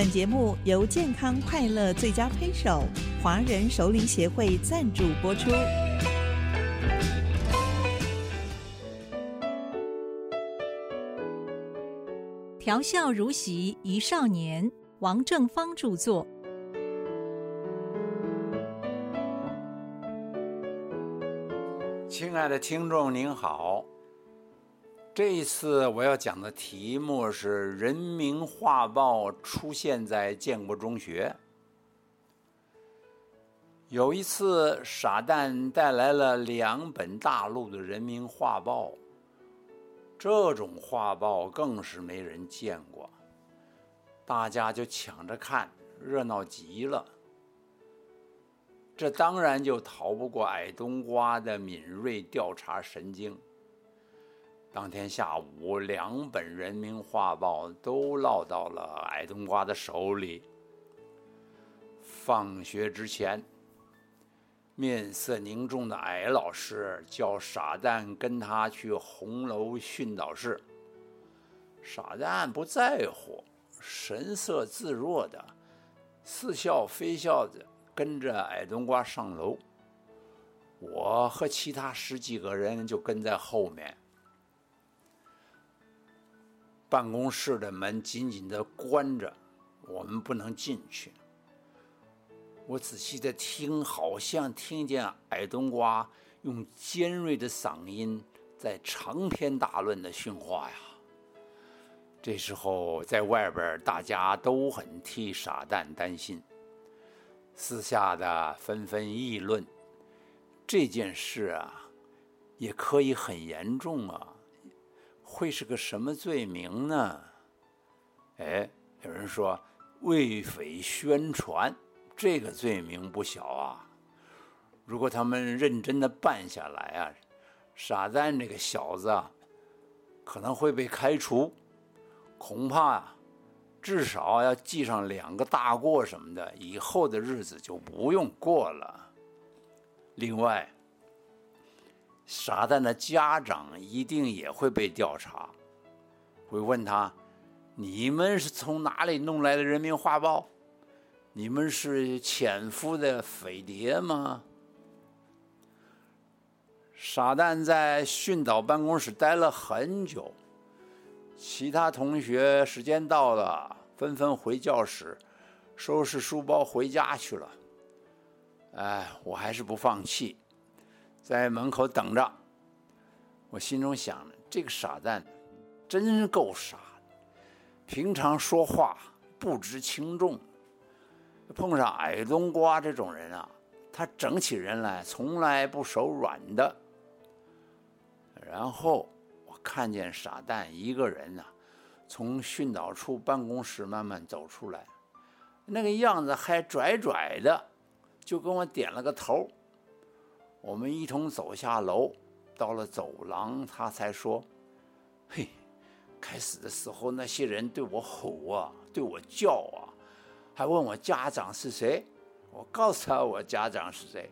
本节目由健康快乐最佳推手华人首领协会赞助播出。调笑如席一少年，王正芳著作。亲爱的听众您好，这一次我要讲的题目是人民画报出现在建国中学。有一次，傻蛋带来了两本大陆的人民画报，这种画报更是没人见过，大家就抢着看，热闹极了。这当然就逃不过矮冬瓜的敏锐调查神经。当天下午，两本《人民画报》都落到了矮冬瓜的手里。放学之前，面色凝重的矮老师叫傻蛋跟他去红楼训导室。傻蛋不在乎，神色自若的，似笑非笑的。跟着矮冬瓜上楼，我和其他十几个人就跟在后面。办公室的门紧紧的关着，我们不能进去。我仔细的听，好像听见矮冬瓜用尖锐的嗓音在长篇大论的训话呀。这时候，在外边大家都很替傻蛋担心。私下的纷纷议论，这件事啊，也可以很严重啊，会是个什么罪名呢？哎，有人说为匪宣传，这个罪名不小啊。如果他们认真的办下来啊，傻蛋这个小子啊可能会被开除，恐怕啊。至少要记上两个大过什么的，以后的日子就不用过了。另外，傻蛋的家长一定也会被调查，会问他：“你们是从哪里弄来的《人民画报》？你们是潜伏的匪谍吗？”傻蛋在训导办公室待了很久。其他同学时间到了，纷纷回教室，收拾书包回家去了。哎，我还是不放弃，在门口等着。我心中想着这个傻蛋真够傻，平常说话不知轻重，碰上矮冬瓜这种人啊，他整起人来从来不手软的。然后我。看见傻蛋一个人呐，从训导处办公室慢慢走出来，那个样子还拽拽的，就跟我点了个头。我们一同走下楼，到了走廊，他才说：“嘿，开始的时候那些人对我吼啊，对我叫啊，还问我家长是谁。我告诉他我家长是谁。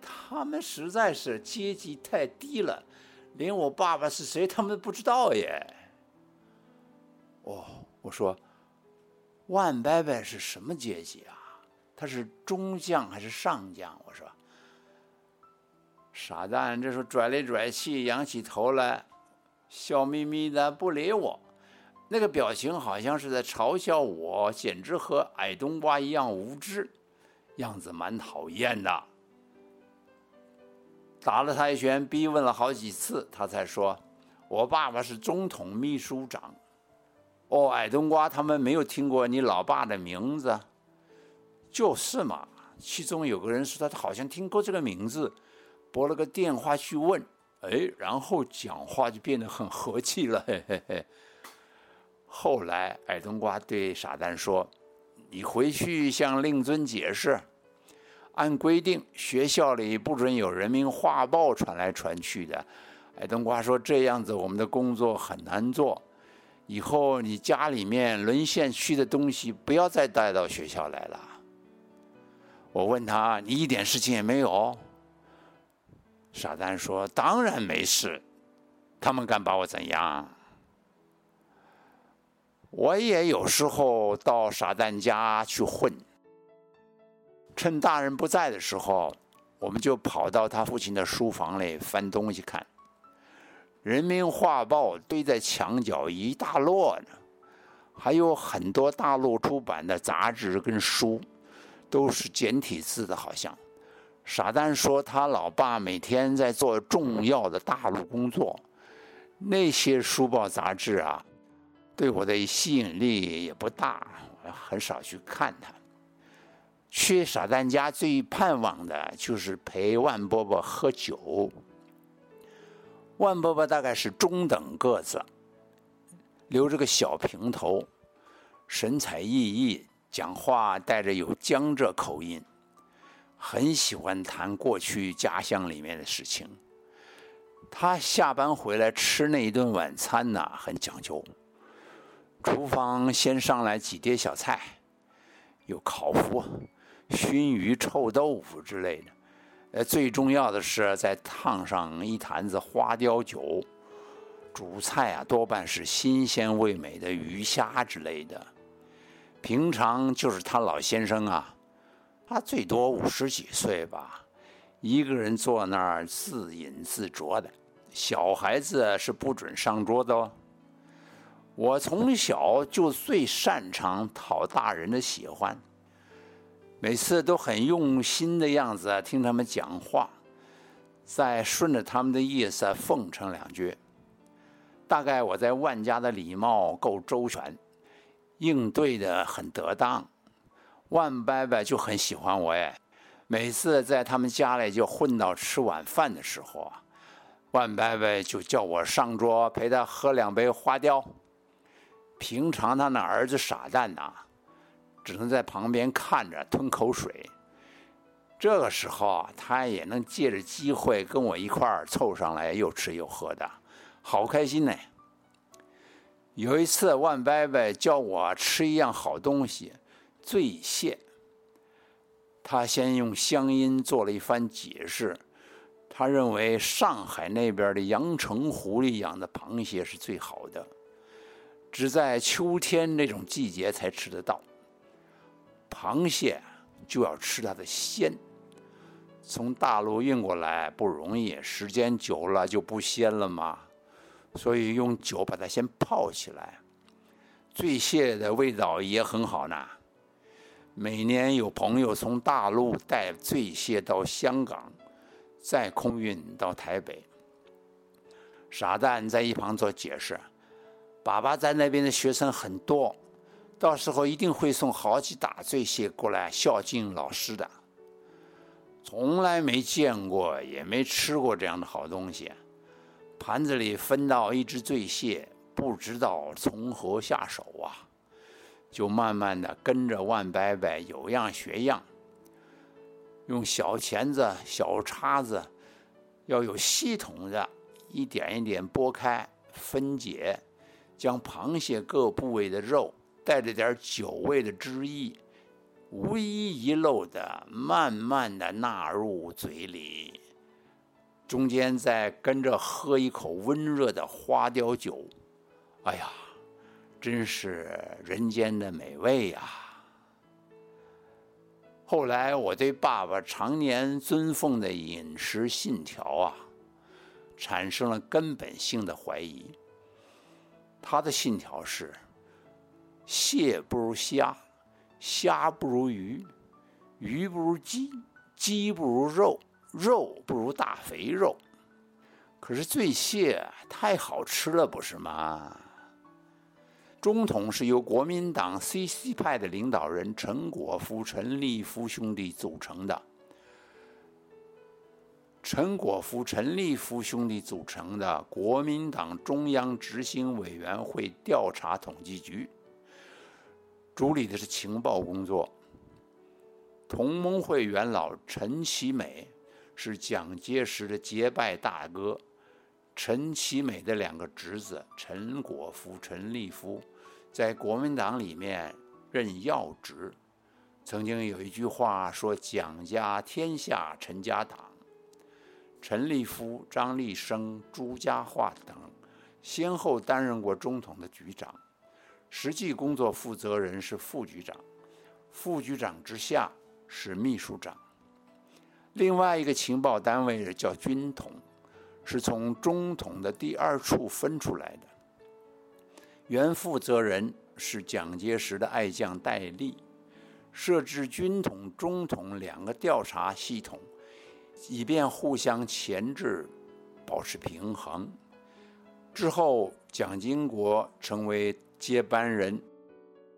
他们实在是阶级太低了。”连我爸爸是谁，他们都不知道耶。哦，我说，万伯伯是什么阶级啊？他是中将还是上将？我说，傻蛋，这时候拽来拽去，仰起头来，笑眯眯的不理我，那个表情好像是在嘲笑我，简直和矮冬瓜一样无知，样子蛮讨厌的。打了他一拳，逼问了好几次，他才说：“我爸爸是总统秘书长。”哦，矮冬瓜他们没有听过你老爸的名字，就是嘛。其中有个人说他好像听过这个名字，拨了个电话去问，哎，然后讲话就变得很和气了。嘿嘿嘿。后来矮冬瓜对傻蛋说：“你回去向令尊解释。”按规定，学校里不准有人民画报传来传去的。矮冬瓜说：“这样子，我们的工作很难做。以后你家里面沦陷区的东西，不要再带到学校来了。”我问他：“你一点事情也没有？”傻蛋说：“当然没事，他们敢把我怎样？”我也有时候到傻蛋家去混，趁大人不在的时候，我们就跑到他父亲的书房里翻东西看。人民画报堆在墙角一大摞呢，还有很多大陆出版的杂志跟书，都是简体字的，好像。傻蛋说他老爸每天在做重要的大陆工作，那些书报杂志啊。对我的吸引力也不大，我很少去看它。去傻蛋家最盼望的就是陪万伯伯喝酒。万伯伯大概是中等个子，留着个小平头，神采奕奕，讲话带着有江浙口音，很喜欢谈过去家乡里面的事情。他下班回来吃那一顿晚餐呢，很讲究。厨房先上来几碟小菜，有烤麸、熏鱼、臭豆腐之类的。呃，最重要的是再烫上一坛子花雕酒。主菜啊，多半是新鲜味美的鱼虾之类的。平常就是他老先生啊，他最多五十几岁吧，一个人坐那儿自饮自酌的。小孩子是不准上桌的哦。我从小就最擅长讨大人的喜欢，每次都很用心的样子听他们讲话，再顺着他们的意思奉承两句。大概我在万家的礼貌够周全，应对的很得当，万伯伯就很喜欢我哎。每次在他们家里就混到吃晚饭的时候啊，万伯伯就叫我上桌陪他喝两杯花雕。平常他那儿子傻蛋呐，只能在旁边看着吞口水。这个时候啊，他也能借着机会跟我一块儿凑上来又吃又喝的，好开心呢。有一次，万伯伯叫我吃一样好东西——醉蟹。他先用乡音做了一番解释，他认为上海那边的阳澄湖里养的螃蟹是最好的。只在秋天那种季节才吃得到。螃蟹就要吃它的鲜，从大陆运过来不容易，时间久了就不鲜了嘛。所以用酒把它先泡起来。醉蟹的味道也很好呢。每年有朋友从大陆带醉蟹到香港，再空运到台北。傻蛋在一旁做解释。爸爸在那边的学生很多，到时候一定会送好几打醉蟹过来孝敬老师的。从来没见过，也没吃过这样的好东西。盘子里分到一只醉蟹，不知道从何下手啊，就慢慢的跟着万伯伯有样学样，用小钳子、小叉子，要有系统的，一点一点剥开、分解。将螃蟹各部位的肉带着点酒味的汁液，无一遗漏的慢慢的纳入嘴里，中间再跟着喝一口温热的花雕酒，哎呀，真是人间的美味呀！后来我对爸爸常年尊奉的饮食信条啊，产生了根本性的怀疑。他的信条是：蟹不如虾，虾不如鱼，鱼不如鸡，鸡不如肉，肉不如大肥肉。可是醉蟹太好吃了，不是吗？中统是由国民党 CC 派的领导人陈果夫、陈立夫兄弟组成的。陈果夫、陈立夫兄弟组成的国民党中央执行委员会调查统计局，主理的是情报工作。同盟会元老陈其美是蒋介石的结拜大哥，陈其美的两个侄子陈果夫、陈立夫在国民党里面任要职。曾经有一句话说：“蒋家天下，陈家党。”陈立夫、张立生、朱家骅等，先后担任过中统的局长。实际工作负责人是副局长，副局长之下是秘书长。另外一个情报单位叫军统，是从中统的第二处分出来的。原负责人是蒋介石的爱将戴笠，设置军统、中统两个调查系统，以便互相钳制，保持平衡。之后，蒋经国成为接班人，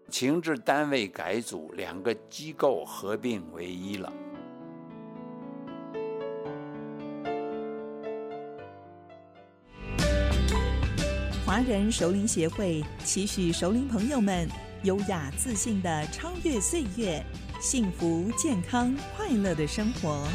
情治单位改组，两个机构合并为一了。华人熟龄协会期许熟龄朋友们优雅自信的超越岁月，幸福、健康、快乐的生活。